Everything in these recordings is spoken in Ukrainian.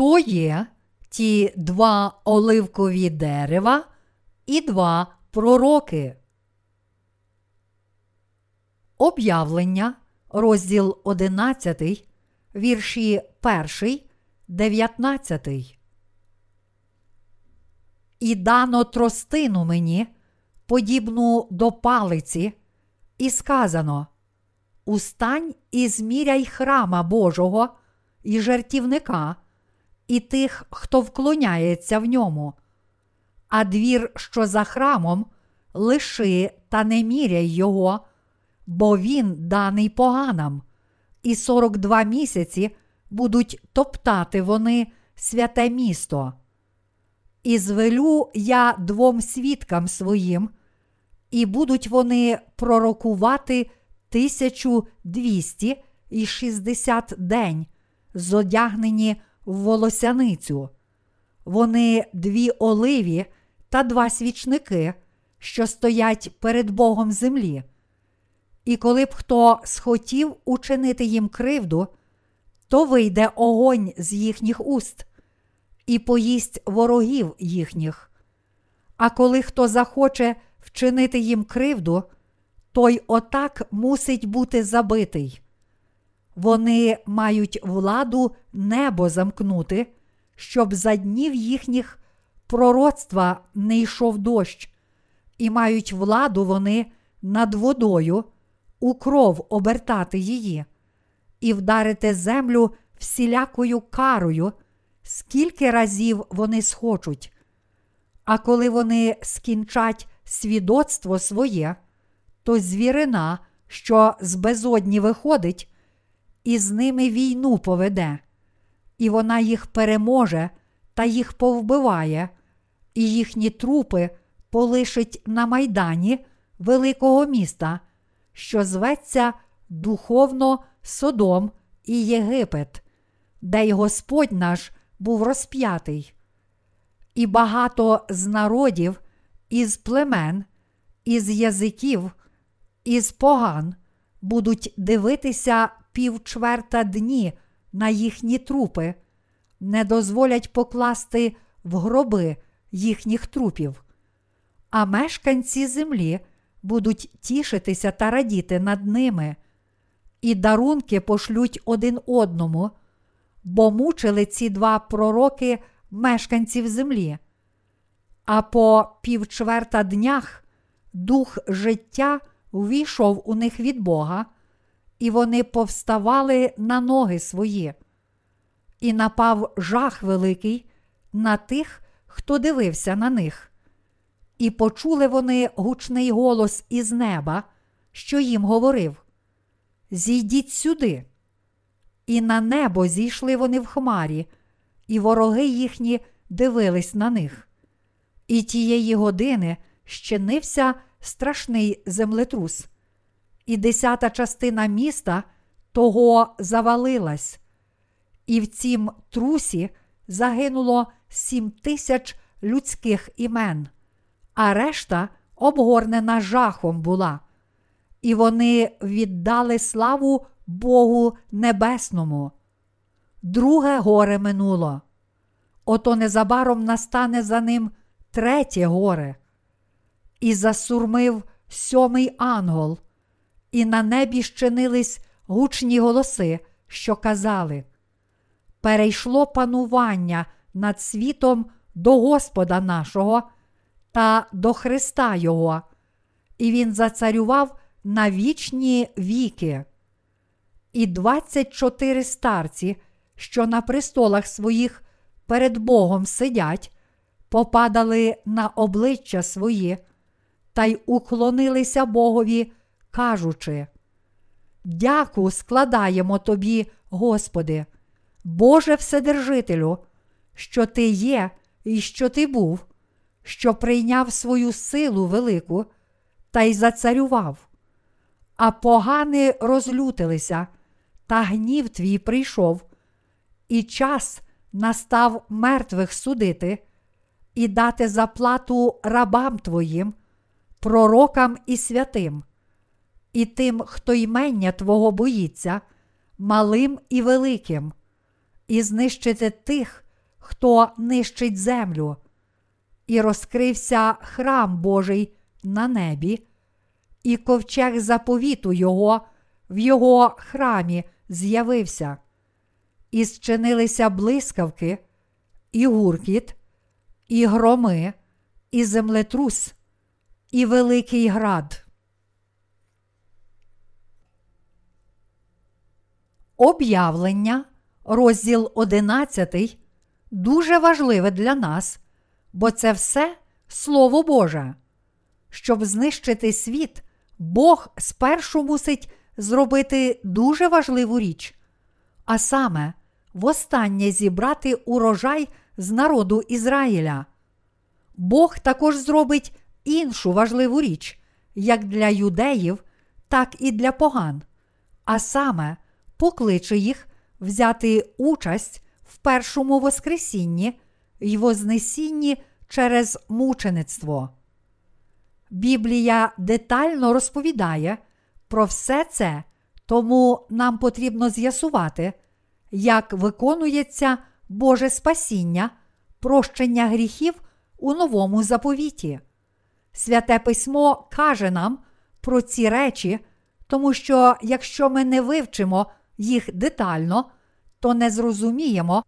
хто є ті два оливкові дерева і два пророки. Об'явлення, розділ 11, вірші 1, 19. І дано тростину мені, подібну до палиці, і сказано: Устань і зміряй храма Божого і жертівника, і тих, хто вклоняється в ньому. А двір, що за храмом, лиши та не міряй його, бо він даний поганам, і сорок два місяці будуть топтати вони святе місто. І звелю я двом свідкам своїм, і будуть вони пророкувати тисячу двісті і шістдесят день, зодягнені волосяницю. Вони дві оливі та два свічники, що стоять перед Богом землі. І коли б хто схотів учинити їм кривду, то вийде огонь з їхніх уст і поїсть ворогів їхніх. А коли хто захоче вчинити їм кривду, той отак мусить бути забитий. Вони мають владу небо замкнути, щоб за днів їхніх пророцтва не йшов дощ, і мають владу вони над водою, у кров обертати її, і вдарити землю всілякою карою, скільки разів вони схочуть. А коли вони скінчать свідоцтво своє, то звірина, що з безодні виходить, і з ними війну поведе, і вона їх переможе та їх повбиває, і їхні трупи полишить на майдані великого міста, що зветься духовно Содом і Єгипет, де й Господь наш був розп'ятий. І багато з народів, із племен, із язиків, із поган будуть дивитися півчверта дні на їхні трупи, не дозволять покласти в гроби їхніх трупів. А мешканці землі будуть тішитися та радіти над ними, і дарунки пошлють один одному, бо мучили ці два пророки мешканців землі. А по півчверта днях дух життя увійшов у них від Бога, і вони повставали на ноги свої. І напав жах великий на тих, хто дивився на них. І почули вони гучний голос із неба, що їм говорив: Зійдіть сюди. І на небо зійшли вони в хмарі, і вороги їхні дивились на них. І тієї години щинився страшний землетрус, і десята частина міста того завалилась, і в цім трусі загинуло сім тисяч людських імен, а решта обгорнена жахом була, і вони віддали славу Богу Небесному. Друге горе минуло. Ото незабаром настане за ним третє горе. І засурмив сьомий ангел, і на небі щинились гучні голоси, що казали: Перейшло панування над світом до Господа нашого та до Христа Його, і Він зацарював на вічні віки. І двадцять чотири старці, що на престолах своїх перед Богом сидять, попадали на обличчя свої та й уклонилися Богові, кажучи: Дяку складаємо тобі, Господи, Боже Вседержителю, що Ти є і що Ти був, що прийняв свою силу велику та й зацарював. А погани розлютилися, та гнів твій прийшов, і час настав мертвих судити і дати заплату рабам твоїм, пророкам і святим, і тим, хто ймення Твого боїться, малим і великим, і знищити тих, хто нищить землю. І розкрився храм Божий на небі, і ковчег заповіту Його в його храмі з'явився, і зчинилися блискавки, і гуркіт, і громи, і землетрус, і великий град. Об'явлення, розділ 11, дуже важливе для нас, бо це все Слово Боже. Щоб знищити світ, Бог спершу мусить зробити дуже важливу річ, а саме, востаннє зібрати урожай з народу Ізраїля. Бог також зробить іншу важливу річ, як для юдеїв, так і для поган, а саме покличе їх взяти участь в першому Воскресінні й Вознесінні через мучеництво. Біблія детально розповідає про все це, тому нам потрібно з'ясувати, як виконується Боже спасіння, прощення гріхів у новому заповіті. Святе письмо каже нам про ці речі, тому що якщо ми не вивчимо їх детально, то не зрозуміємо,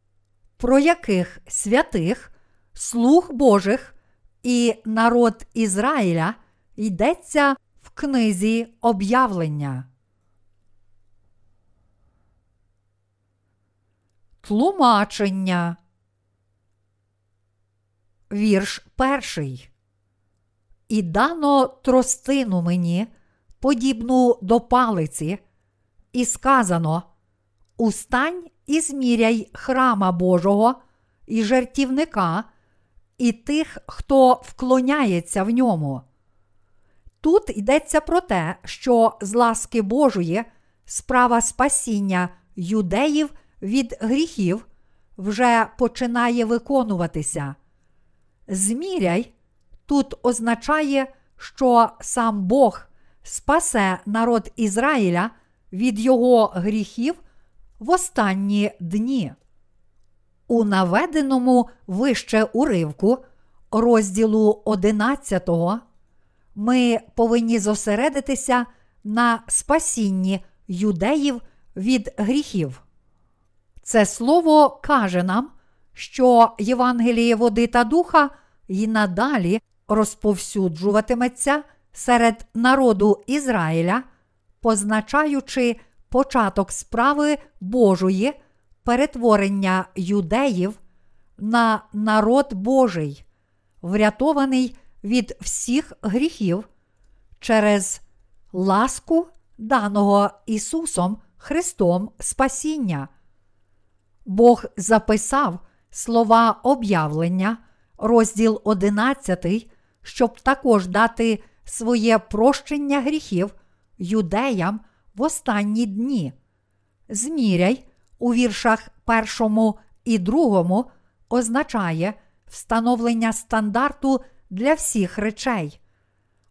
про яких святих, слуг Божих і народ Ізраїля йдеться в книзі об'явлення. Тлумачення. Вірш перший. І дано тростину мені, подібну до палиці, і сказано: Устань і зміряй храма Божого і жертівника, і тих, хто вклоняється в ньому. Тут йдеться про те, що з ласки Божої справа спасіння юдеїв від гріхів вже починає виконуватися. Зміряй тут означає, що сам Бог спасе народ Ізраїля від його гріхів в останні дні. У наведеному вище уривку розділу 11 ми повинні зосередитися на спасінні юдеїв від гріхів. Це слово каже нам, що Євангеліє води та духа й надалі розповсюджуватиметься серед народу Ізраїля, позначаючи початок справи Божої, перетворення юдеїв на народ Божий, врятований від всіх гріхів через ласку даного Ісусом Христом Спасіння. Бог записав слова об'явлення, розділ 11, щоб також дати своє прощення гріхів юдеям в останні дні. Зміряй у віршах першому і другому означає встановлення стандарту для всіх речей.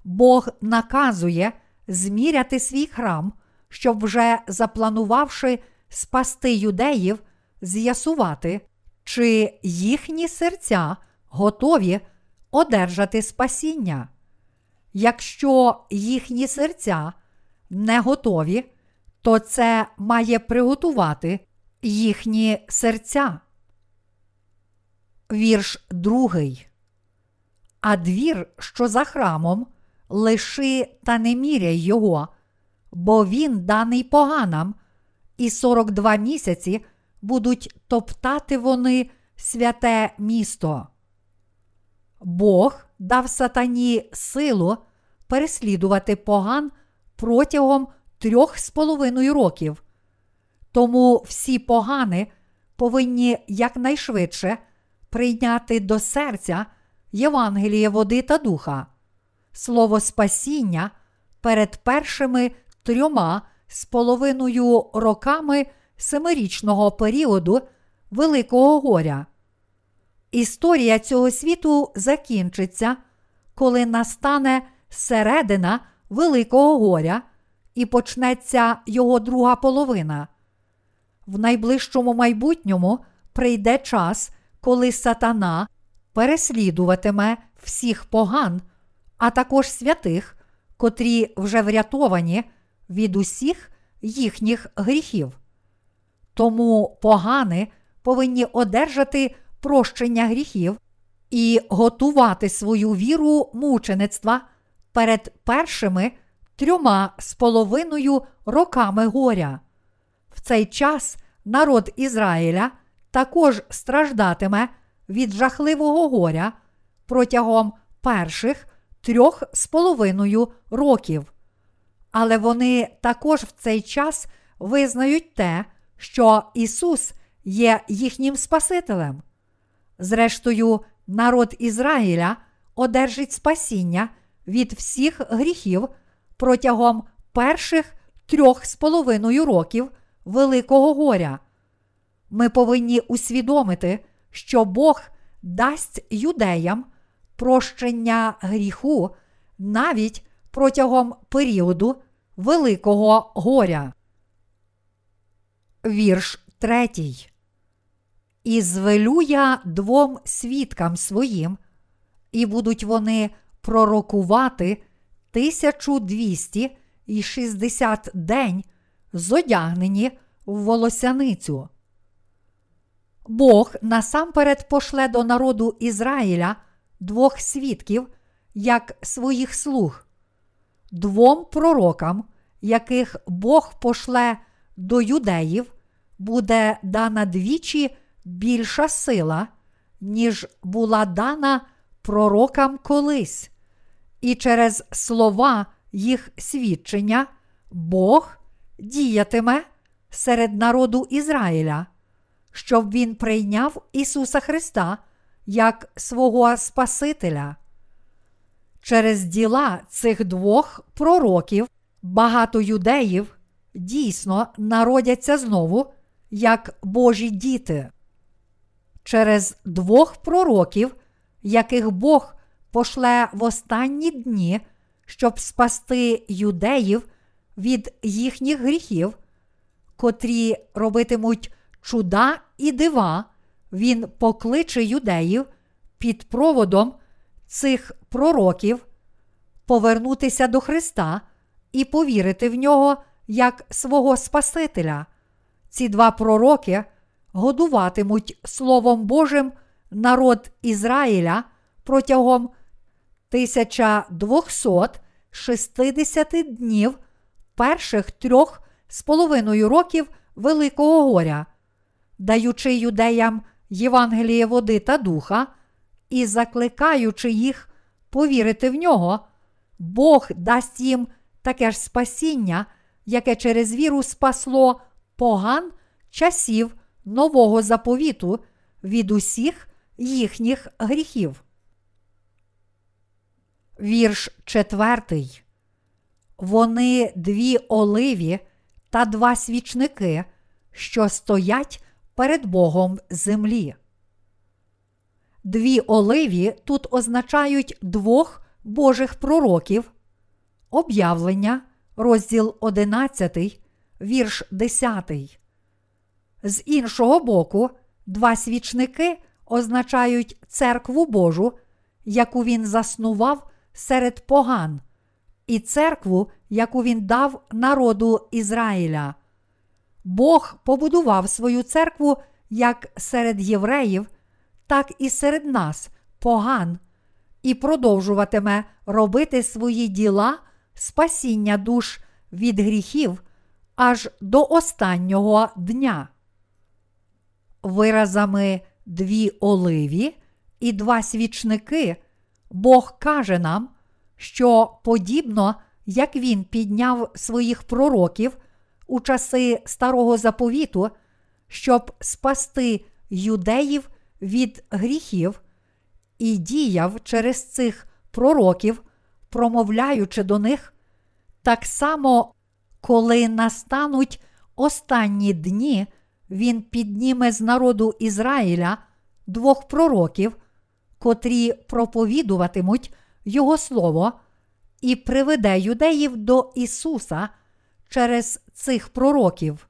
Бог наказує зміряти свій храм, щоб вже запланувавши спасти юдеїв, з'ясувати, чи їхні серця готові одержати спасіння. Якщо їхні серця не готові, то це має приготувати їхні серця. Вірш другий. А двір, що за храмом, лиши та не міряй його, бо він даний поганам, і 42 місяці будуть топтати вони святе місто. Бог дав сатані силу переслідувати поган протягом трьох з половиною років. Тому всі погани повинні якнайшвидше прийняти до серця Євангеліє води та духа, слово спасіння перед першими трьома з половиною роками семирічного періоду Великого горя. Історія цього світу закінчиться, коли настане середина Великого горя і почнеться його друга половина. В найближчому майбутньому прийде час коли сатана переслідуватиме всіх поган, а також святих, котрі вже врятовані від усіх їхніх гріхів. Тому погани повинні одержати прощення гріхів і готувати свою віру мучеництва перед першими трьома з половиною роками горя. В цей час народ Ізраїля також страждатиме від жахливого горя протягом перших трьох з половиною років. Але вони також в цей час визнають те, що Ісус є їхнім Спасителем. Зрештою, народ Ізраїля одержить спасіння від всіх гріхів протягом перших трьох з половиною років Великого горя. Ми повинні усвідомити, що Бог дасть юдеям прощення гріху навіть протягом періоду Великого горя. Вірш третій. І звелю я двом свідкам своїм, і будуть вони пророкувати 1260 день, зодягнені в волосяницю. Бог насамперед пошле до народу Ізраїля двох свідків, як своїх слуг, двом пророкам, яких Бог пошле до юдеїв, буде дана двічі більша сила, ніж була дана пророкам колись, і через слова їх свідчення Бог діятиме серед народу Ізраїля, щоб він прийняв Ісуса Христа як свого Спасителя. Через діла цих двох пророків багато юдеїв дійсно народяться знову як Божі діти. Через двох пророків, яких Бог пошле в останні дні, щоб спасти юдеїв від їхніх гріхів, котрі робитимуть чуда і дива, він покличе юдеїв під проводом цих пророків повернутися до Христа і повірити в нього як свого Спасителя. Ці два пророки годуватимуть Словом Божим народ Ізраїля протягом 1260 днів перших трьох з половиною років Великого горя, даючи юдеям Євангеліє води та духа і закликаючи їх повірити в нього, Бог дасть їм таке ж спасіння, яке через віру спасло поган часів нового заповіту від усіх їхніх гріхів. Вірш четвертий. Вони дві оливі та два свічники, що стоять перед Богом землі. Дві оливі тут означають двох Божих пророків, об'явлення, розділ 11, вірш 10. З іншого боку, два свічники означають церкву Божу, яку він заснував серед поган, і церкву, яку він дав народу Ізраїля. Бог побудував свою церкву як серед євреїв, так і серед нас, поган, і продовжуватиме робити свої діла спасіння душ від гріхів аж до останнього дня. Виразами дві оливі і два свічники Бог каже нам, що подібно як Він підняв своїх пророків у часи старого заповіту, щоб спасти юдеїв від гріхів, і діяв через цих пророків, промовляючи до них, так само, коли настануть останні дні, він підніме з народу Ізраїля двох пророків, котрі проповідуватимуть Його Слово, і приведе юдеїв до Ісуса через цих пророків.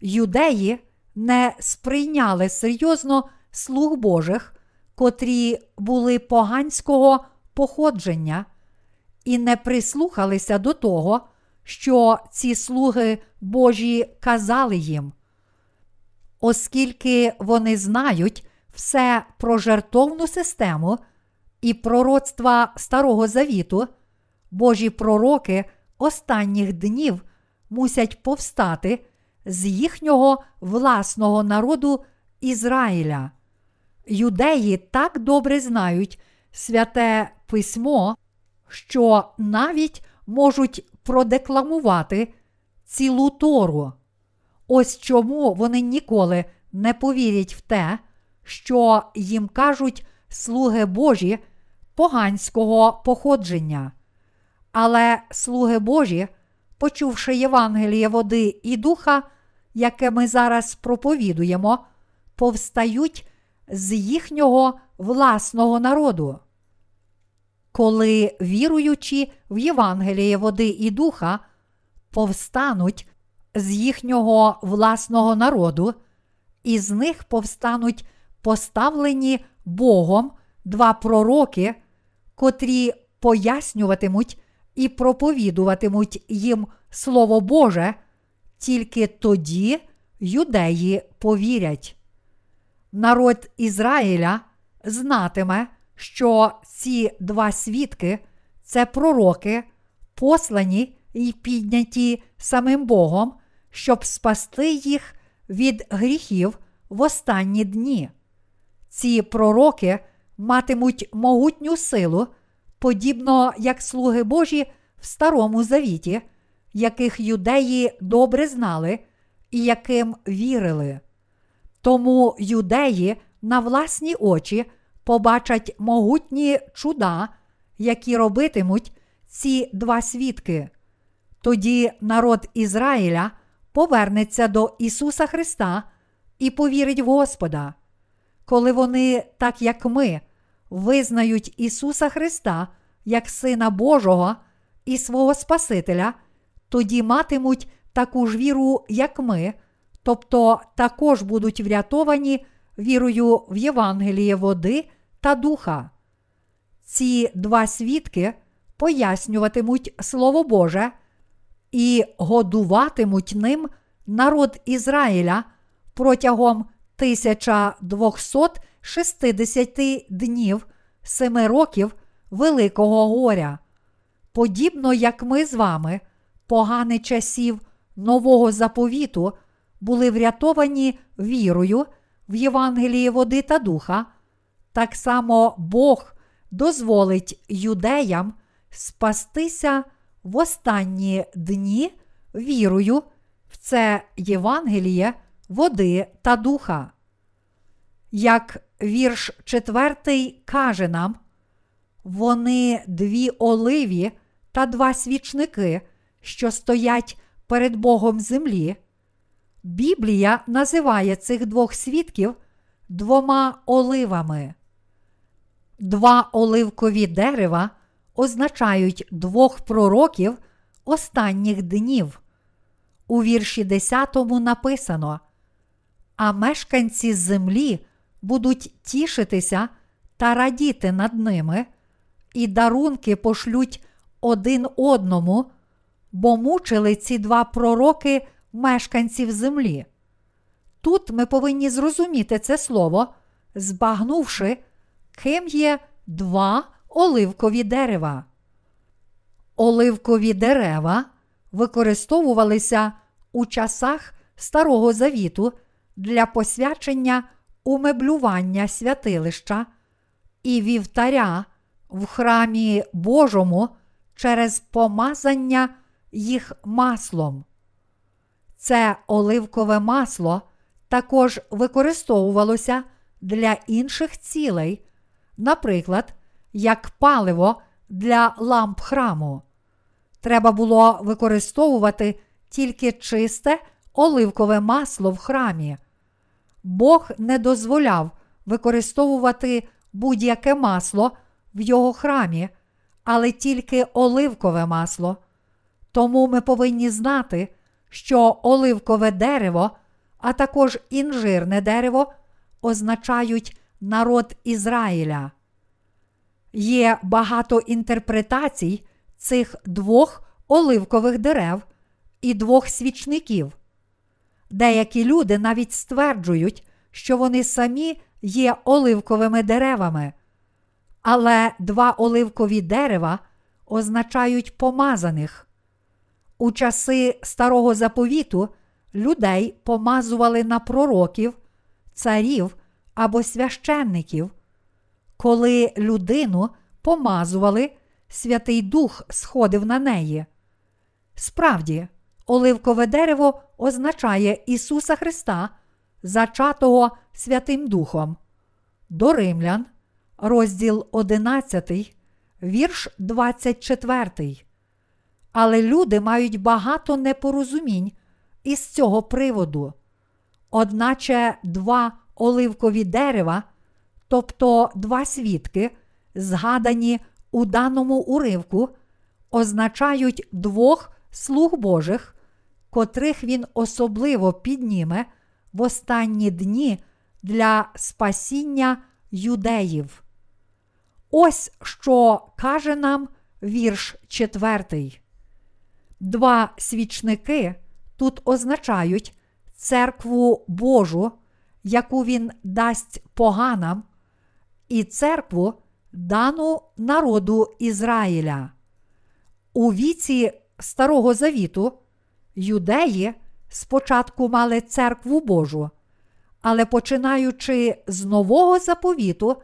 Юдеї не сприйняли серйозно слуг Божих, котрі були поганського походження, і не прислухалися до того, що ці слуги Божі казали їм. Оскільки вони знають все про жертовну систему і пророцтва Старого Завіту, Божі пророки останніх днів мусять повстати з їхнього власного народу Ізраїля. Юдеї так добре знають святе письмо, що навіть можуть продекламувати цілу тору. Ось чому вони ніколи не повірять в те, що їм кажуть слуги Божі поганського походження. Але слуги Божі, почувши Євангеліє води і духа, яке ми зараз проповідуємо, повстають з їхнього власного народу. Коли віруючи в Євангеліє води і духа, повстануть з їхнього власного народу, і з них повстануть поставлені Богом два пророки, котрі пояснюватимуть і проповідуватимуть їм Слово Боже, тільки тоді юдеї повірять. Народ Ізраїля знатиме, що ці два свідки це пророки, послані й підняті самим Богом, щоб спасти їх від гріхів в останні дні. Ці пророки матимуть могутню силу, подібно як слуги Божі в Старому Завіті, яких юдеї добре знали і яким вірили. Тому юдеї на власні очі побачать могутні чуда, які робитимуть ці два свідки. Тоді народ Ізраїля повернеться до Ісуса Христа і повірить в Господа. Коли вони, так як ми, визнають Ісуса Христа як Сина Божого і свого Спасителя, тоді матимуть таку ж віру, як ми, тобто також будуть врятовані вірою в Євангеліє води та духа. Ці два свідки пояснюватимуть Слово Боже і годуватимуть ним народ Ізраїля протягом 1260 днів семи років Великого горя. Подібно як ми з вами, погани часів нового заповіту, були врятовані вірою в Євангелії води та духа, так само Бог дозволить юдеям спастися в останні дні вірою в це Євангеліє води та духа. Як вірш четвертий каже нам, вони дві оливі та два свічники, що стоять перед Богом землі. Біблія називає цих двох свідків двома оливами. Два оливкові дерева означають двох пророків останніх днів. У вірші 10 написано: А мешканці землі будуть тішитися та радіти над ними, і дарунки пошлють один одному, бо мучили ці два пророки мешканців землі. Тут ми повинні зрозуміти це слово, збагнувши, ким є два оливкові дерева. Оливкові дерева використовувалися у часах Старого Завіту для посвячення умеблювання святилища і вівтаря в храмі Божому через помазання їх маслом. Це оливкове масло також використовувалося для інших цілей, наприклад, як паливо для ламп храму. Треба було використовувати тільки чисте оливкове масло в храмі. Бог не дозволяв використовувати будь-яке масло в його храмі, але тільки оливкове масло. Тому ми повинні знати, що оливкове дерево, а також інжирне дерево означають народ Ізраїля. Є багато інтерпретацій цих двох оливкових дерев і двох свічників. Деякі люди навіть стверджують, що вони самі є оливковими деревами, але два оливкові дерева означають помазаних. У часи старого заповіту людей помазували на пророків, царів або священників. Коли людину помазували, Святий Дух сходив на неї. Справді, оливкове дерево означає Ісуса Христа, зачатого Святим Духом. До Римлян, розділ 11, вірш 24. Але люди мають багато непорозумінь із цього приводу. Одначе два оливкові дерева, тобто два свідки, згадані у даному уривку, означають двох слуг Божих, котрих він особливо підніме в останні дні для спасіння юдеїв. Ось що каже нам вірш четвертий. Два свічники тут означають церкву Божу, яку він дасть поганам, і церкву, дану народу Ізраїля. У віці Старого Завіту юдеї спочатку мали церкву Божу, але починаючи з нового заповіту,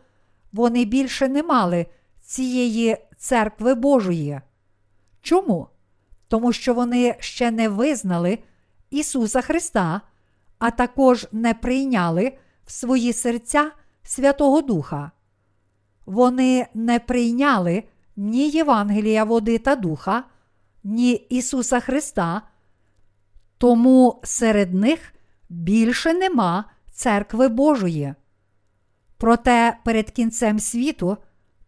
вони більше не мали цієї церкви Божої. Чому? Тому що вони ще не визнали Ісуса Христа, а також не прийняли в свої серця Святого Духа. Вони не прийняли ні Євангелія води та духа, ні Ісуса Христа, тому серед них більше нема церкви Божої. Проте перед кінцем світу,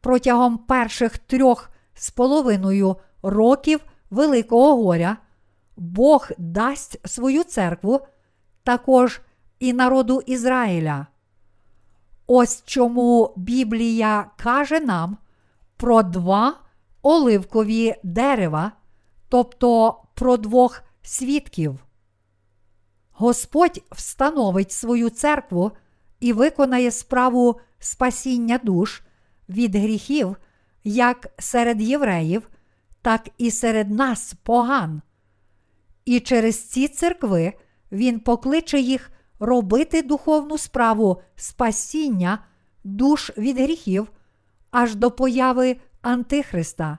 протягом перших трьох з половиною років Великого горя, Бог дасть свою церкву також і народу Ізраїля. Ось чому Біблія каже нам про два оливкові дерева, тобто про двох свідків. Господь встановить свою церкву і виконає справу спасіння душ від гріхів як серед євреїв, так і серед нас поган. І через ці церкви Він покличе їх робити духовну справу спасіння душ від гріхів аж до появи Антихриста.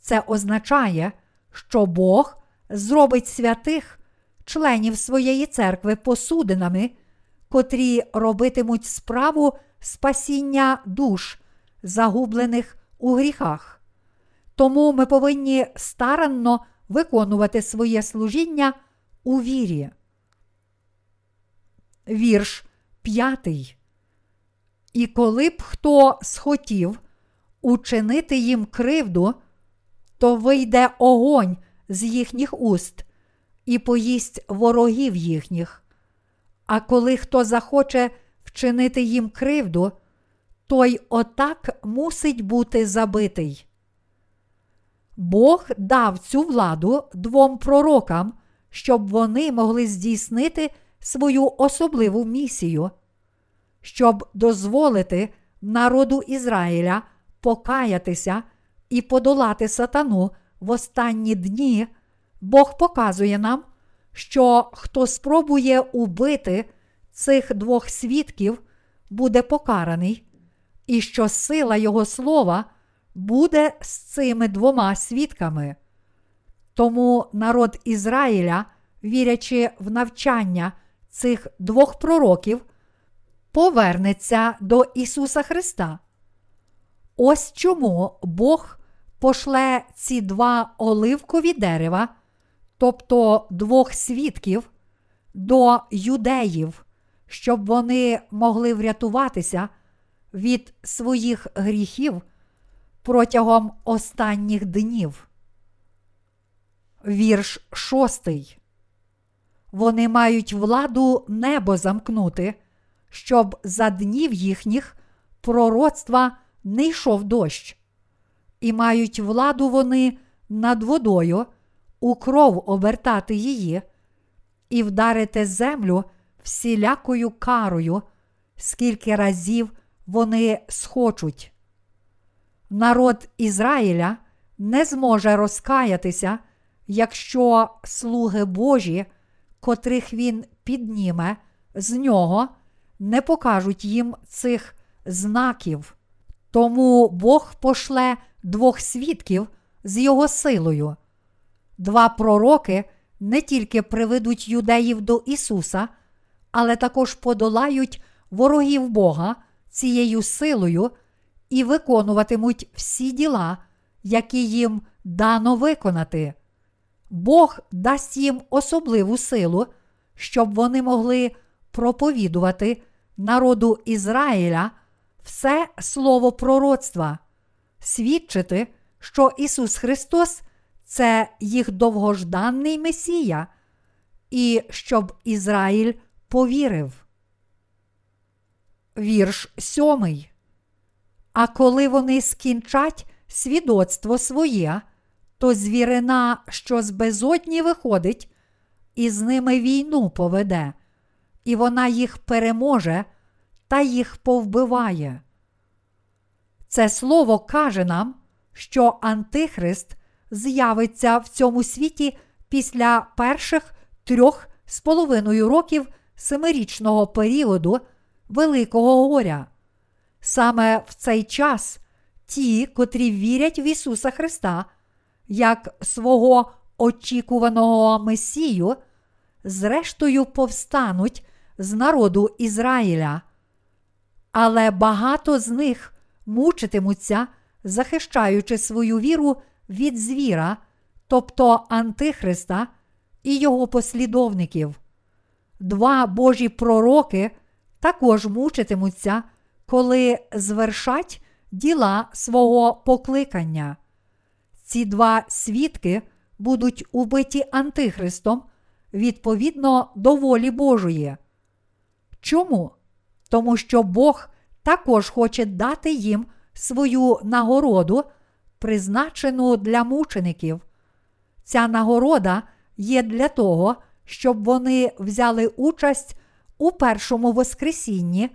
Це означає, що Бог зробить святих членів своєї церкви посудинами, котрі робитимуть справу спасіння душ, загублених у гріхах. Тому ми повинні старанно виконувати своє служіння у вірі. Вірш п'ятий. І коли б хто схотів учинити їм кривду, то вийде огонь з їхніх уст і поїсть ворогів їхніх. А коли хто захоче вчинити їм кривду, той отак мусить бути забитий. Бог дав цю владу двом пророкам, щоб вони могли здійснити свою особливу місію, щоб дозволити народу Ізраїля покаятися і подолати сатану в останні дні, Бог показує нам, що хто спробує убити цих двох свідків, буде покараний, і що сила Його слова буде з цими двома свідками. Тому народ Ізраїля, вірячи в навчання цих двох пророків, повернеться до Ісуса Христа. Ось чому Бог пошле ці два оливкові дерева, тобто двох свідків, до юдеїв, щоб вони могли врятуватися від своїх гріхів протягом останніх днів. Вірш шостий. Вони мають владу небо замкнути, щоб за днів їхніх пророцтва не йшов дощ, і мають владу вони над водою, у кров обертати її, і вдарити землю всілякою карою, скільки разів вони схочуть. Народ Ізраїля не зможе розкаятися, якщо слуги Божі, котрих він підніме, з нього не покажуть їм цих знаків. Тому Бог пошле двох свідків з його силою. Два пророки не тільки приведуть юдеїв до Ісуса, але також подолають ворогів Бога цією силою і виконуватимуть всі діла, які їм дано виконати. Бог дасть їм особливу силу, щоб вони могли проповідувати народу Ізраїля все слово пророцтва, свідчити, що Ісус Христос це їх довгожданий Месія, і щоб Ізраїль повірив. Вірш сьомий. А коли вони скінчать свідоцтво своє, то звірина, що з безодні виходить, і з ними війну поведе, і вона їх переможе та їх повбиває. Це слово каже нам, що Антихрист з'явиться в цьому світі після перших трьох з половиною років семирічного періоду Великого горя. Саме в цей час ті, котрі вірять в Ісуса Христа, як свого очікуваного Месію, зрештою повстануть з народу Ізраїля. Але багато з них мучитимуться, захищаючи свою віру від звіра, тобто Антихриста і його послідовників. Два Божі пророки також мучитимуться, коли звершать діла свого покликання. Ці два свідки будуть убиті Антихристом відповідно до волі Божої. Чому? Тому що Бог також хоче дати їм свою нагороду, призначену для мучеників. Ця нагорода є для того, щоб вони взяли участь у першому Воскресінні,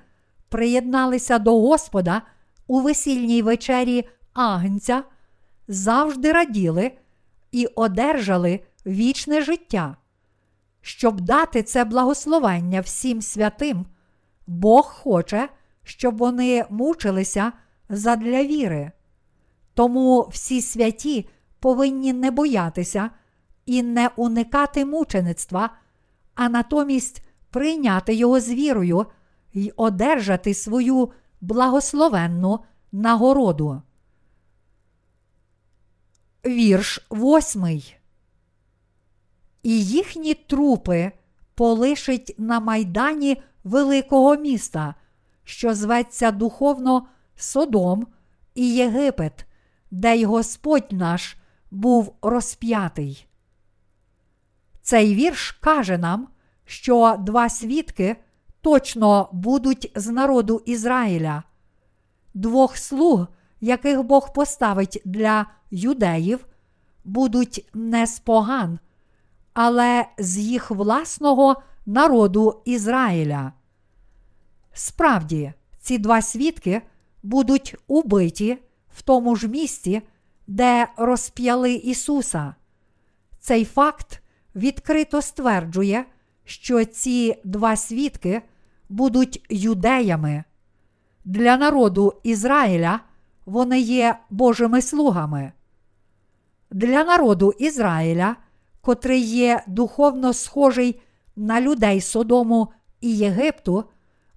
приєдналися до Господа у весільній вечері Агнця, завжди раділи і одержали вічне життя. Щоб дати це благословення всім святим, Бог хоче, щоб вони мучилися задля віри. Тому всі святі повинні не боятися і не уникати мучеництва, а натомість прийняти його з вірою і одержати свою благословенну нагороду. Вірш восьмий. І їхні трупи полишить на майдані великого міста, що зветься духовно Содом і Єгипет, де й Господь наш був розп'ятий. Цей вірш каже нам, що два свідки точно будуть з народу Ізраїля, двох слуг, яких Бог поставить для юдеїв, будуть не з поган, але з їх власного народу Ізраїля. Справді, ці два свідки будуть убиті в тому ж місці, де розп'яли Ісуса. Цей факт відкрито стверджує, що ці два свідки будуть юдеями. Для народу Ізраїля вони є Божими слугами. Для народу Ізраїля, котрий є духовно схожий на людей Содому і Єгипту,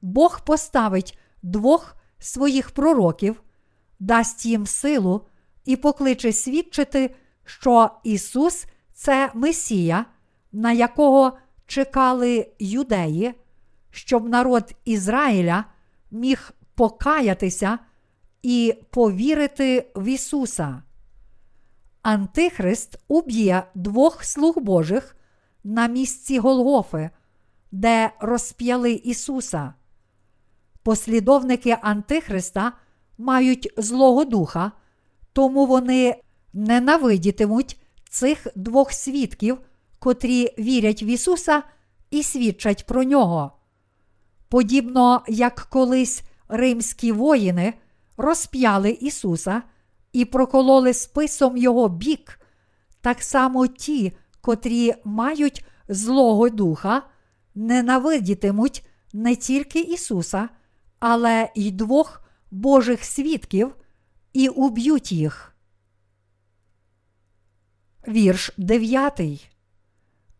Бог поставить двох своїх пророків, дасть їм силу і покличе свідчити, що Ісус це Месія, на якого чекали юдеї, щоб народ Ізраїля міг покаятися і повірити в Ісуса. Антихрист уб'є двох слуг Божих на місці Голгофи, де розп'яли Ісуса. послідовники Антихриста мають Злого Духа, тому вони ненавидітимуть цих двох свідків, котрі вірять в Ісуса і свідчать про нього. Подібно як колись римські воїни розп'яли Ісуса і прокололи списом Його бік, так само ті, котрі мають Злого Духа, ненавидітимуть не тільки Ісуса, але й двох Божих свідків і уб'ють їх. Вірш 9.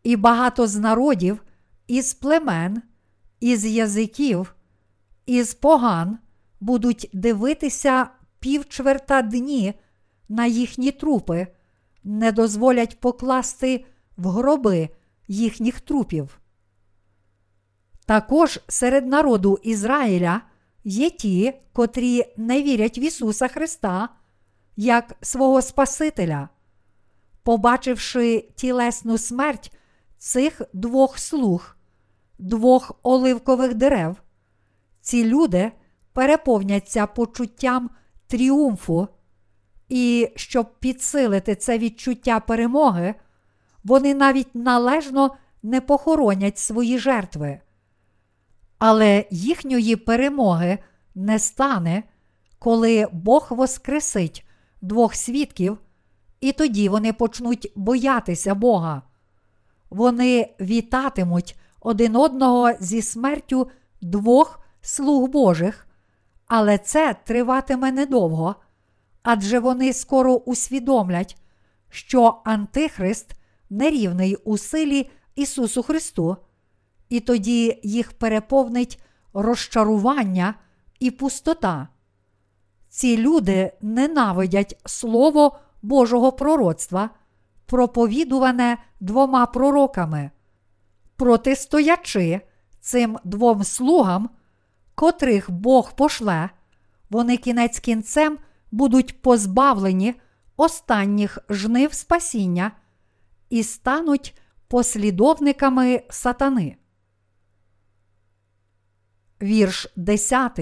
І багато з народів, із племен, із язиків, із поган будуть дивитися півчверта дні на їхні трупи, не дозволять покласти в гроби їхніх трупів. Також серед народу Ізраїля є ті, котрі не вірять в Ісуса Христа як свого Спасителя. Побачивши тілесну смерть цих двох слуг, двох оливкових дерев, ці люди переповняться почуттям тріумфу, і щоб підсилити це відчуття перемоги, вони навіть належно не похоронять свої жертви. Але їхньої перемоги не стане, коли Бог воскресить двох свідків, і тоді вони почнуть боятися Бога. Вони вітатимуть один одного зі смертю двох слуг Божих, але це триватиме недовго, адже вони скоро усвідомлять, що Антихрист нерівний у силі Ісусу Христу і тоді їх переповнить розчарування і пустота. Ці люди ненавидять Слово Божого пророцтва, проповідуване двома пророками, протистоячи цим двом слугам, котрих Бог пошле, вони кінець кінцем будуть позбавлені останніх жнив спасіння і стануть послідовниками сатани вірш 10.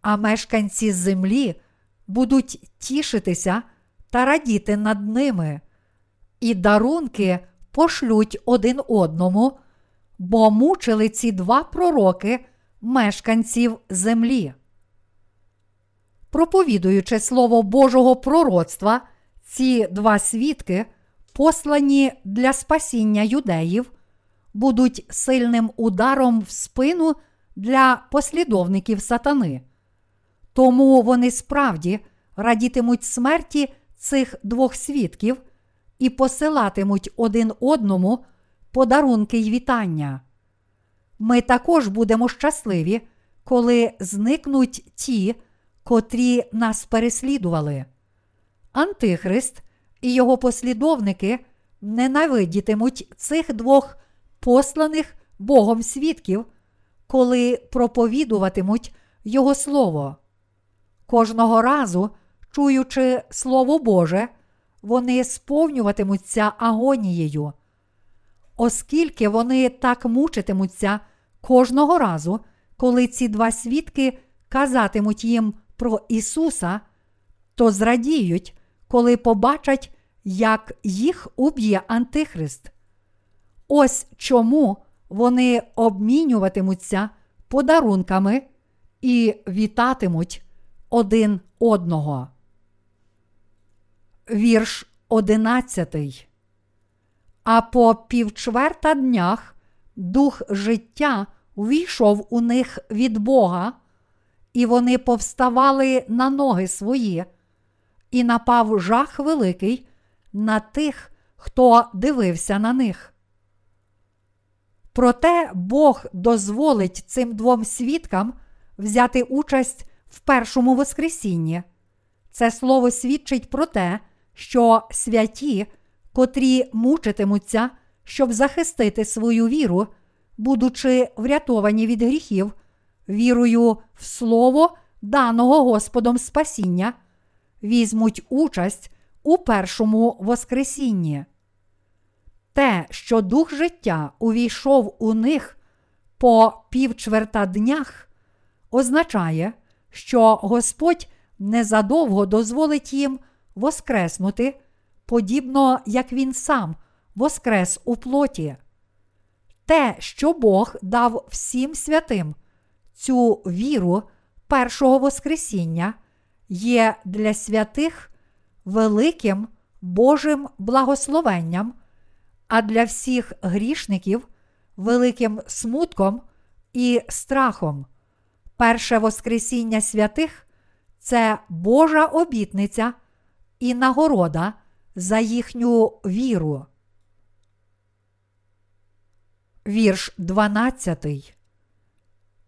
А мешканці землі будуть тішитися та радіти над ними, і дарунки пошлють один одному, бо мучили ці два пророки мешканців землі. Проповідуючи слово Божого пророцтва, ці два свідки, послані для спасіння юдеїв, будуть сильним ударом в спину для послідовників сатани. Тому вони справді радітимуть смерті цих двох свідків і посилатимуть один одному подарунки й вітання. Ми також будемо щасливі, коли зникнуть ті, котрі нас переслідували. Антихрист і його послідовники ненавидітимуть цих двох посланих Богом свідків, коли проповідуватимуть Його Слово. Кожного разу, чуючи Слово Боже, вони сповнюватимуться агонією. Оскільки вони так мучитимуться кожного разу, коли ці два свідки казатимуть їм про Ісуса, то зрадіють, коли побачать, як їх уб'є Антихрист. Ось чому вони обмінюватимуться подарунками і вітатимуть один одного. Вірш одинадцятий. А по півчверта днях дух життя війшов у них від Бога, і вони повставали на ноги свої, і напав жах великий на тих, хто дивився на них. Проте Бог дозволить цим двом свідкам взяти участь в першому Воскресінні. Це слово свідчить про те, що святі, котрі мучитимуться, щоб захистити свою віру, будучи врятовані від гріхів, вірою в Слово, даного Господом Спасіння, візьмуть участь у першому Воскресінні. Те, що дух життя увійшов у них по півчверта днях, означає, що Господь незадовго дозволить їм воскреснути, подібно як Він сам воскрес у плоті. Те, що Бог дав всім святим цю віру першого Воскресіння, є для святих великим Божим благословенням, а для всіх грішників великим смутком і страхом. Перше Воскресіння святих це Божа обітниця і нагорода за їхню віру. Вірш 12.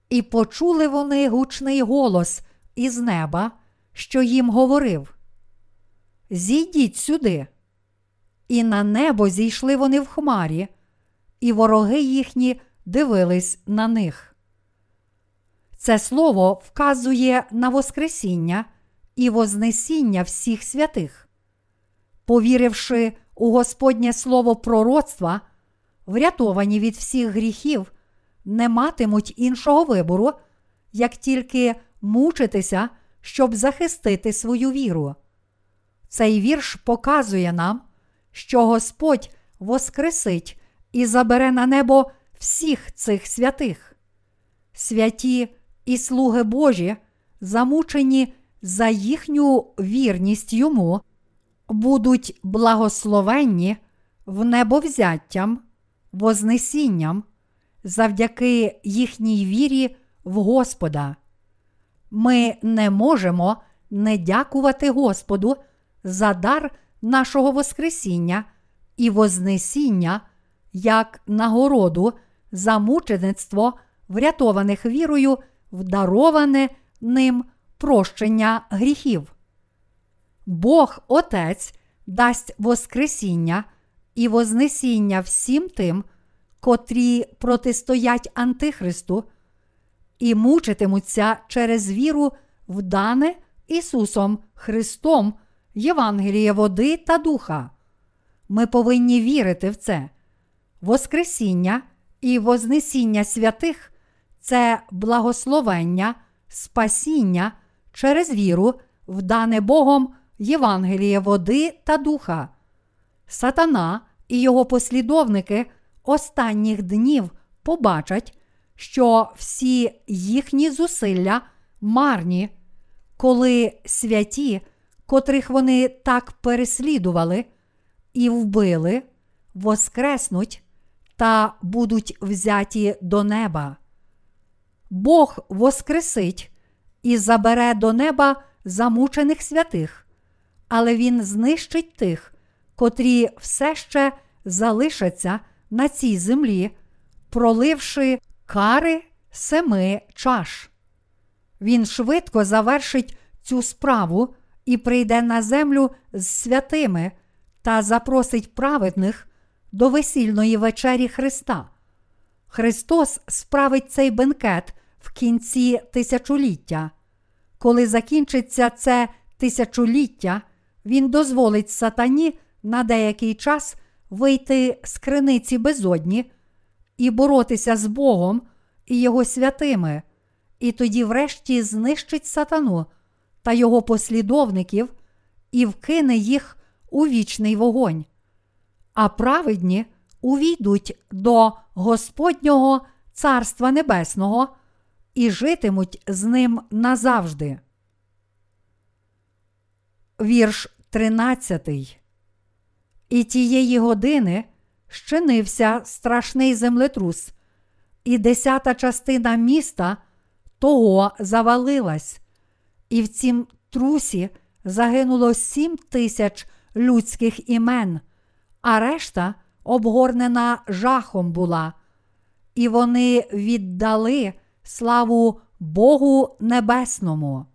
І почули вони гучний голос із неба, що їм говорив: Зійдіть сюди. І на небо зійшли вони в хмарі, і вороги їхні дивились на них. Це слово вказує на Воскресіння і Вознесіння всіх святих. Повіривши у Господнє слово пророцтва, врятовані від всіх гріхів, не матимуть іншого вибору, як тільки мучитися, щоб захистити свою віру. Цей вірш показує нам, що Господь воскресить і забере на небо всіх цих святих. Святі і слуги Божі, замучені за їхню вірність йому, будуть благословенні небовзяттям, вознесінням завдяки їхній вірі в Господа. Ми не можемо не дякувати Господу за дар нашого Воскресіння і Вознесіння як нагороду за мучеництво, врятованих вірою, вдароване ним прощення гріхів. Бог Отець дасть Воскресіння і Вознесіння всім тим, котрі протистоять Антихристу і мучитимуться через віру в дане Ісусом Христом Євангеліє води та духа. Ми повинні вірити в це. Воскресіння і Вознесіння святих це благословення, спасіння через віру в дане Богом Євангеліє води та духа. Сатана і його послідовники останніх днів побачать, що всі їхні зусилля марні, коли святі, котрих вони так переслідували і вбили, воскреснуть та будуть взяті до неба. Бог воскресить і забере до неба замучених святих, але Він знищить тих, котрі все ще залишаться на цій землі, проливши кари семи чаш. Він швидко завершить цю справу і прийде на землю з святими та запросить праведних до весільної вечері Христа. Христос справить цей бенкет в кінці тисячоліття. Коли закінчиться це тисячоліття, Він дозволить сатані на деякий час вийти з криниці безодні і боротися з Богом і Його святими, і тоді, врешті, знищить сатану та його послідовників і вкине їх у вічний вогонь. А праведні увійдуть до Господнього Царства Небесного і житимуть з ним назавжди. Вірш 13 і тієї години щинився страшний землетрус, і десята частина міста того завалилась, і в цім трусі загинуло сім тисяч людських імен, а решта обгорнена жахом була, і вони віддали славу Богу Небесному.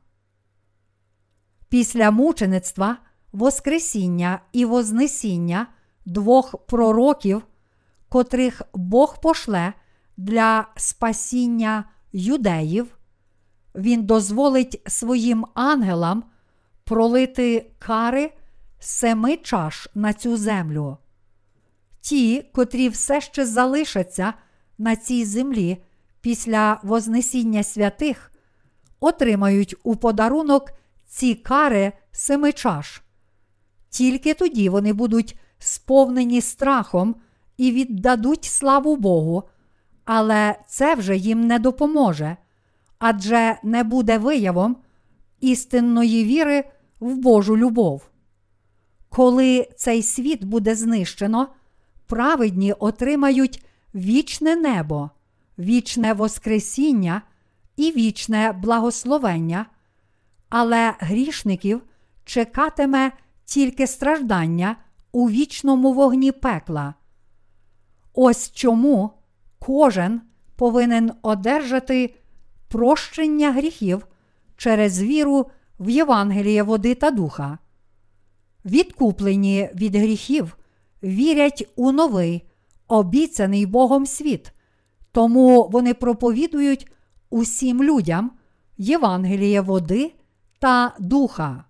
Після мучеництва Воскресіння і Вознесіння двох пророків, котрих Бог пошле для спасіння юдеїв, Він дозволить своїм ангелам пролити кари семи чаш на цю землю. Ті, котрі все ще залишаться на цій землі після Вознесіння святих, отримають у подарунок ці кари семи чаш. Тільки тоді вони будуть сповнені страхом і віддадуть славу Богу, але це вже їм не допоможе, адже не буде виявом істинної віри в Божу любов. Коли цей світ буде знищено, праведні отримають вічне небо, вічне Воскресіння і вічне благословення, але грішників чекатиме тільки страждання у вічному вогні пекла. Ось чому кожен повинен одержати прощення гріхів через віру в Євангеліє води та духа. Відкуплені від гріхів вірять у новий, обіцяний Богом світ, тому вони проповідують усім людям Євангеліє води та духа.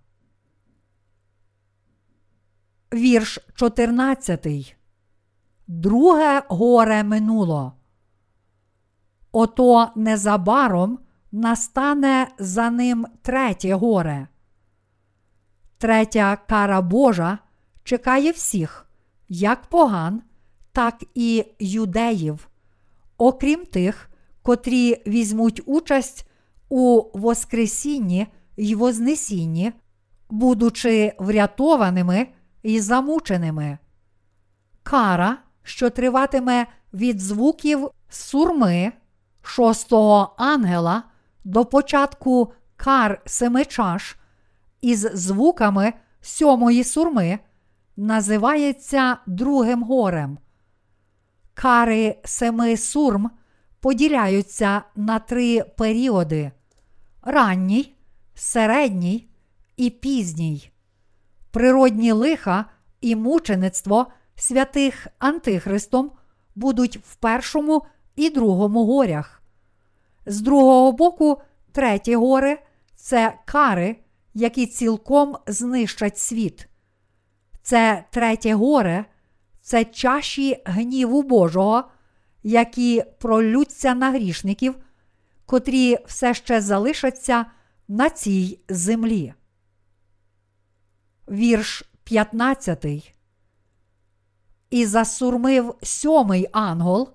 Вірш 14. Друге горе минуло. Ото незабаром настане за ним третє горе. Третя кара Божа чекає всіх, як поган, так і юдеїв, окрім тих, котрі візьмуть участь у Воскресінні й Вознесінні, будучи врятованими і замученими. Кара, що триватиме від звуків сурми шостого ангела до початку кар семи чаш із звуками сьомої сурми, називається другим горем. Кари семи сурм поділяються на три періоди: ранній, середній і пізній. Природні лиха і мучеництво святих Антихристом будуть в першому і другому горях. З другого боку, третє горе це кари, які цілком знищать світ. Це третє горе, це чаші гніву Божого, які пролються на грішників, котрі все ще залишаться на цій землі. Вірш 15. І засурмив сьомий ангел,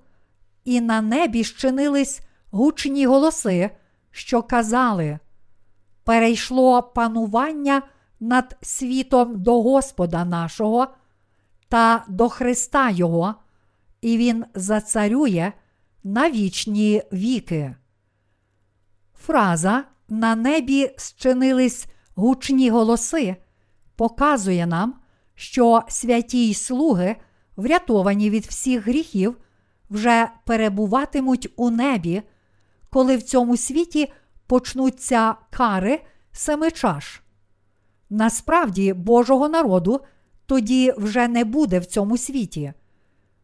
і на небі щинились гучні голоси, що казали: Перейшло панування над світом до Господа нашого та до Христа Його, і Він зацарює на вічні віки. Фраза на небі зчинились гучні голоси показує нам, що святі й слуги, врятовані від всіх гріхів, вже перебуватимуть у небі, коли в цьому світі почнуться кари семи чаш. Насправді, Божого народу тоді вже не буде в цьому світі.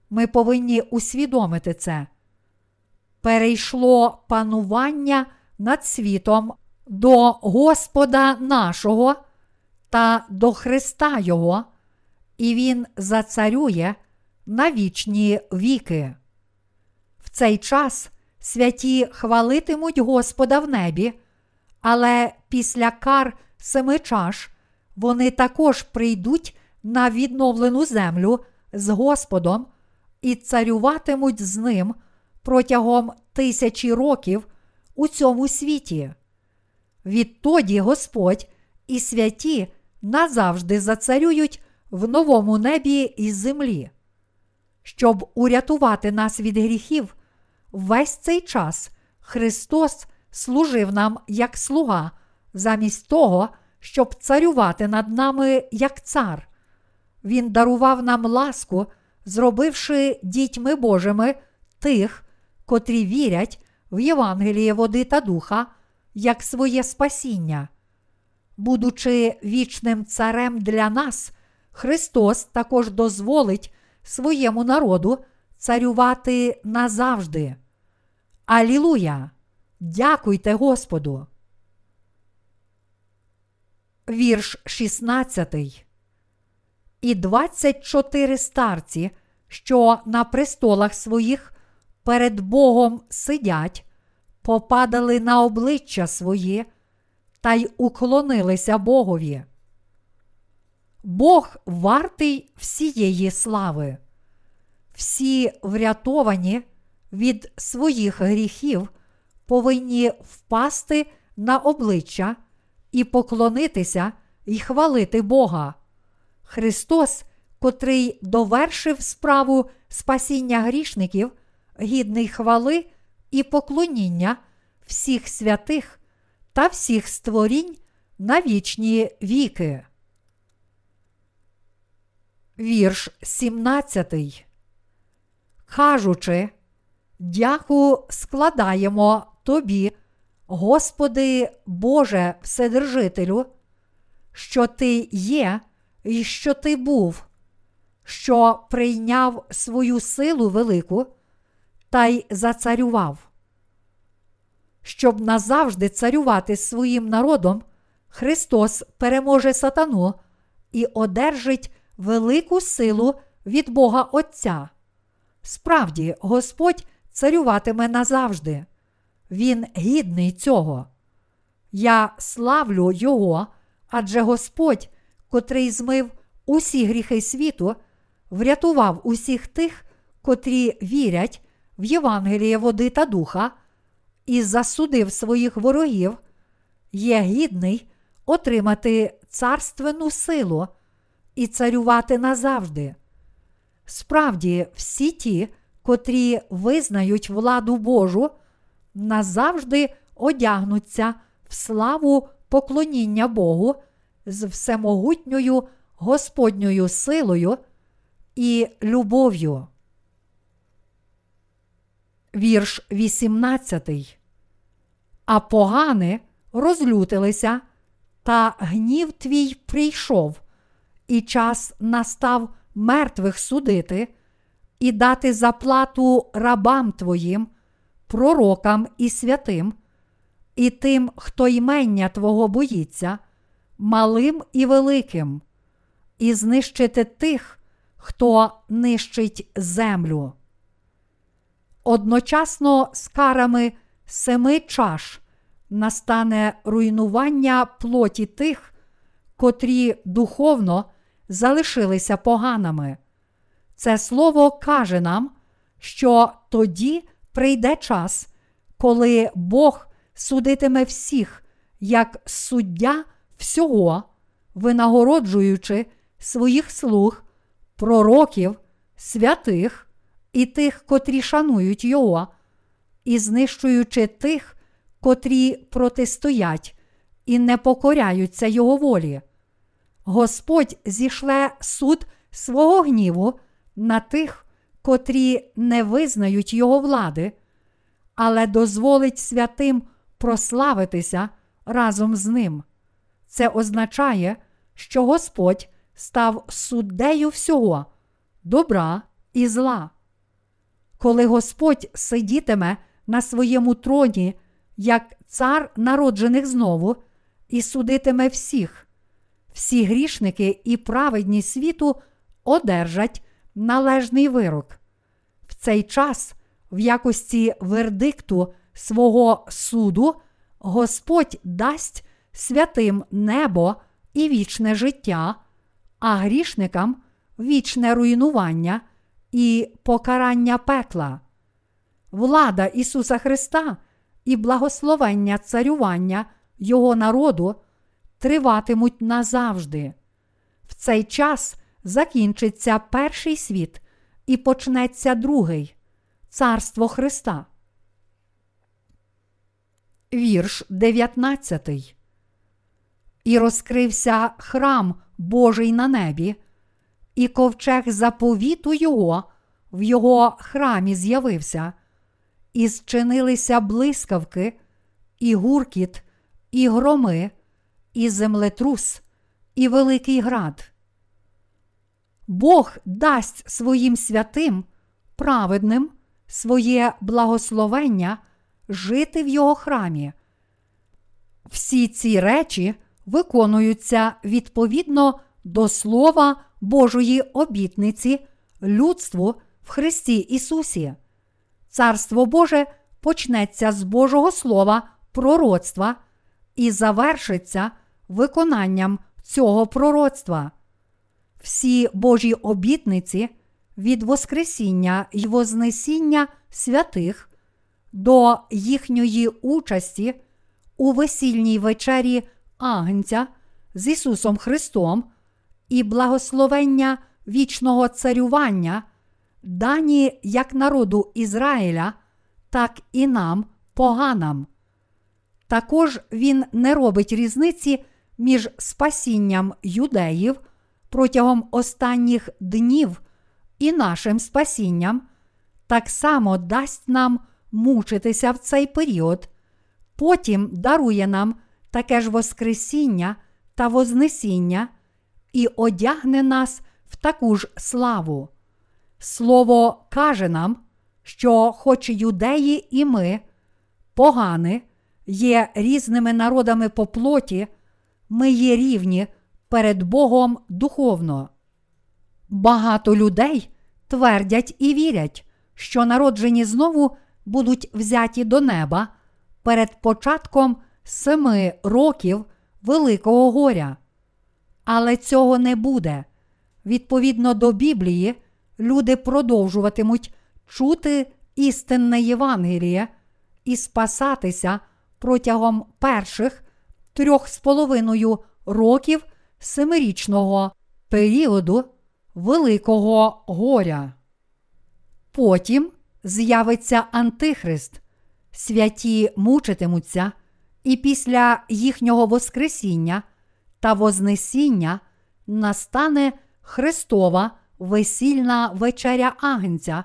Ми повинні усвідомити це. Перейшло панування над світом до Господа нашого та до Христа Його, і Він зацарює на вічні віки. В цей час святі хвалитимуть Господа в небі, але після кар семи чаш вони також прийдуть на відновлену землю з Господом і царюватимуть з ним протягом тисячі років у цьому світі. Відтоді Господь і святі назавжди зацарюють в новому небі і землі. Щоб урятувати нас від гріхів, весь цей час Христос служив нам як слуга, замість того, щоб царювати над нами як цар. Він дарував нам ласку, зробивши дітьми Божими тих, котрі вірять в Євангеліє води та духа, як своє спасіння. Будучи вічним царем для нас, Христос також дозволить своєму народу царювати назавжди. Алілуя! Дякуйте Господу! Вірш 16. І 24 старці, що на престолах своїх перед Богом сидять, попадали на обличчя свої та й уклонилися Богові. Бог вартий всієї слави. Всі врятовані від своїх гріхів повинні впасти на обличчя і поклонитися і хвалити Бога. Христос, котрий довершив справу спасіння грішників, гідний хвали і поклоніння всіх святих та всіх створінь на вічні віки. Вірш 17. Кажучи, дяку складаємо Тобі, Господи Боже Вседержителю, що Ти є і що Ти був, що прийняв свою силу велику та й зацарював. Щоб назавжди царювати своїм народом, Христос переможе сатану і одержить велику силу від Бога Отця. Справді, Господь царюватиме назавжди. Він гідний цього. Я славлю Його, адже Господь, котрий змив усі гріхи світу, врятував усіх тих, котрі вірять в Євангеліє води та духа, і засудив своїх ворогів, є гідний отримати царственну силу і царювати назавжди. Справді, всі ті, котрі визнають владу Божу, назавжди одягнуться в славу поклоніння Богу з всемогутньою Господньою силою і любов'ю. Вірш 18. А погани розлютилися, та гнів твій прийшов, і час настав мертвих судити і дати заплату рабам твоїм, пророкам і святим, і тим, хто ймення Твого боїться, малим і великим, і знищити тих, хто нищить землю. Одночасно з карами семи чаш настане руйнування плоті тих, котрі духовно залишилися поганими. Це слово каже нам, що тоді прийде час, коли Бог судитиме всіх як суддя всього, винагороджуючи своїх слуг, пророків, святих і тих, котрі шанують Його, і знищуючи тих, котрі протистоять і не покоряються Його волі. Господь зішле суд свого гніву на тих, котрі не визнають Його влади, але дозволить святим прославитися разом з ним. Це означає, що Господь став суддею всього, добра і зла. Коли Господь сидітиме на своєму троні, як цар народжених знову, і судитиме всіх, всі грішники і праведні світу одержать належний вирок. В цей час, в якості вердикту свого суду, Господь дасть святим небо і вічне життя, а грішникам вічне руйнування і покарання пекла. Влада Ісуса Христа і благословення царювання Його народу триватимуть назавжди. В цей час закінчиться перший світ і почнеться другий Царство Христа. Вірш 19. І розкрився храм Божий на небі, і ковчег заповіту Його в його храмі з'явився, і зчинилися блискавки, і гуркіт, і громи, і землетрус, і великий град. Бог дасть своїм святим, праведним, своє благословення жити в його храмі. Всі ці речі виконуються відповідно до Слова Божої обітниці людству в Христі Ісусі. Царство Боже почнеться з Божого Слова пророцтва і завершиться виконанням цього пророцтва. Всі Божі обітниці від Воскресіння й Вознесіння святих до їхньої участі у весільній вечері Агнця з Ісусом Христом і благословення вічного царювання, дані як народу Ізраїля, так і нам, поганам. Також він не робить різниці між спасінням юдеїв протягом останніх днів і нашим спасінням, так само дасть нам мучитися в цей період, потім дарує нам таке ж Воскресіння та Вознесіння і одягне нас в таку ж славу. Слово каже нам, що, хоч юдеї і ми, погани, є різними народами по плоті, ми є рівні перед Богом духовно. Багато людей твердять і вірять, що народжені знову будуть взяті до неба перед початком семи років Великого горя. Але цього не буде. Відповідно до Біблії, люди продовжуватимуть чути істинне Євангеліє і спасатися протягом перших трьох з половиною років семирічного періоду Великого горя. Потім з'явиться Антихрист, святі мучитимуться, і після їхнього Воскресіння та Вознесіння настане Христова весільна вечеря Агнця,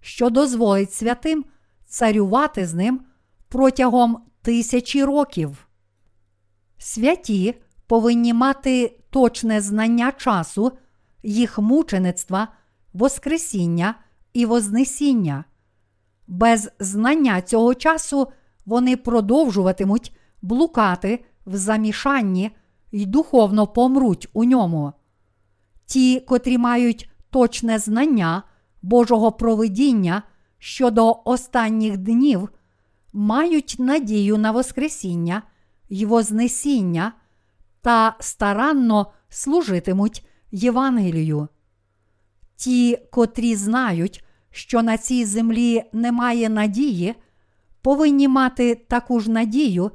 що дозволить святим царювати з ним протягом тисячі років. Святі повинні мати точне знання часу, їх мучеництва, Воскресіння і Вознесіння. Без знання цього часу вони продовжуватимуть блукати в замішанні й духовно помруть у ньому. Ті, котрі мають точне знання Божого провидіння щодо останніх днів, мають надію на Воскресіння й Вознесіння та старанно служитимуть Євангелію. Ті, котрі знають, що на цій землі немає надії, повинні мати таку ж надію,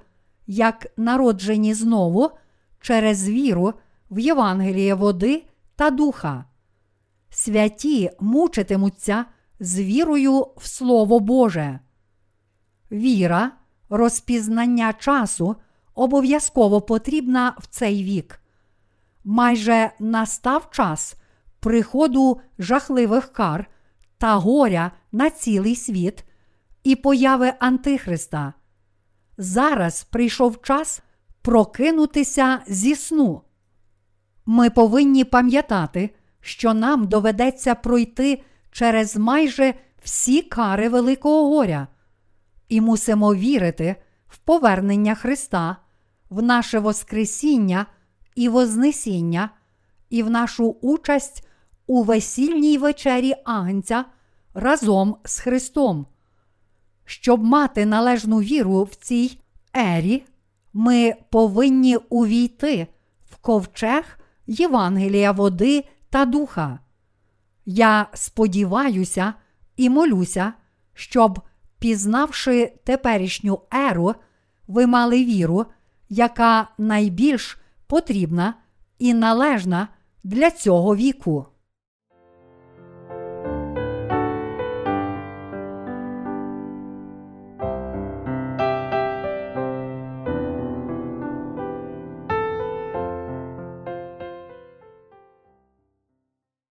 як народжені знову через віру в Євангеліє води та духа. Святі мучитимуться з вірою в Слово Боже. Віра, розпізнання часу обов'язково потрібна в цей вік. Майже настав час приходу жахливих кар та горя на цілий світ і появи Антихриста. Зараз прийшов час прокинутися зі сну. Ми повинні пам'ятати, що нам доведеться пройти через майже всі кари Великого горя, і мусимо вірити в повернення Христа, в наше Воскресіння і Вознесіння, і в нашу участь у весільній вечері Агнця разом з Христом. Щоб мати належну віру в цій ері, ми повинні увійти в ковчег Євангелія води та духа. Я сподіваюся і молюся, щоб, пізнавши теперішню еру, ви мали віру, яка найбільш потрібна і належна для цього віку.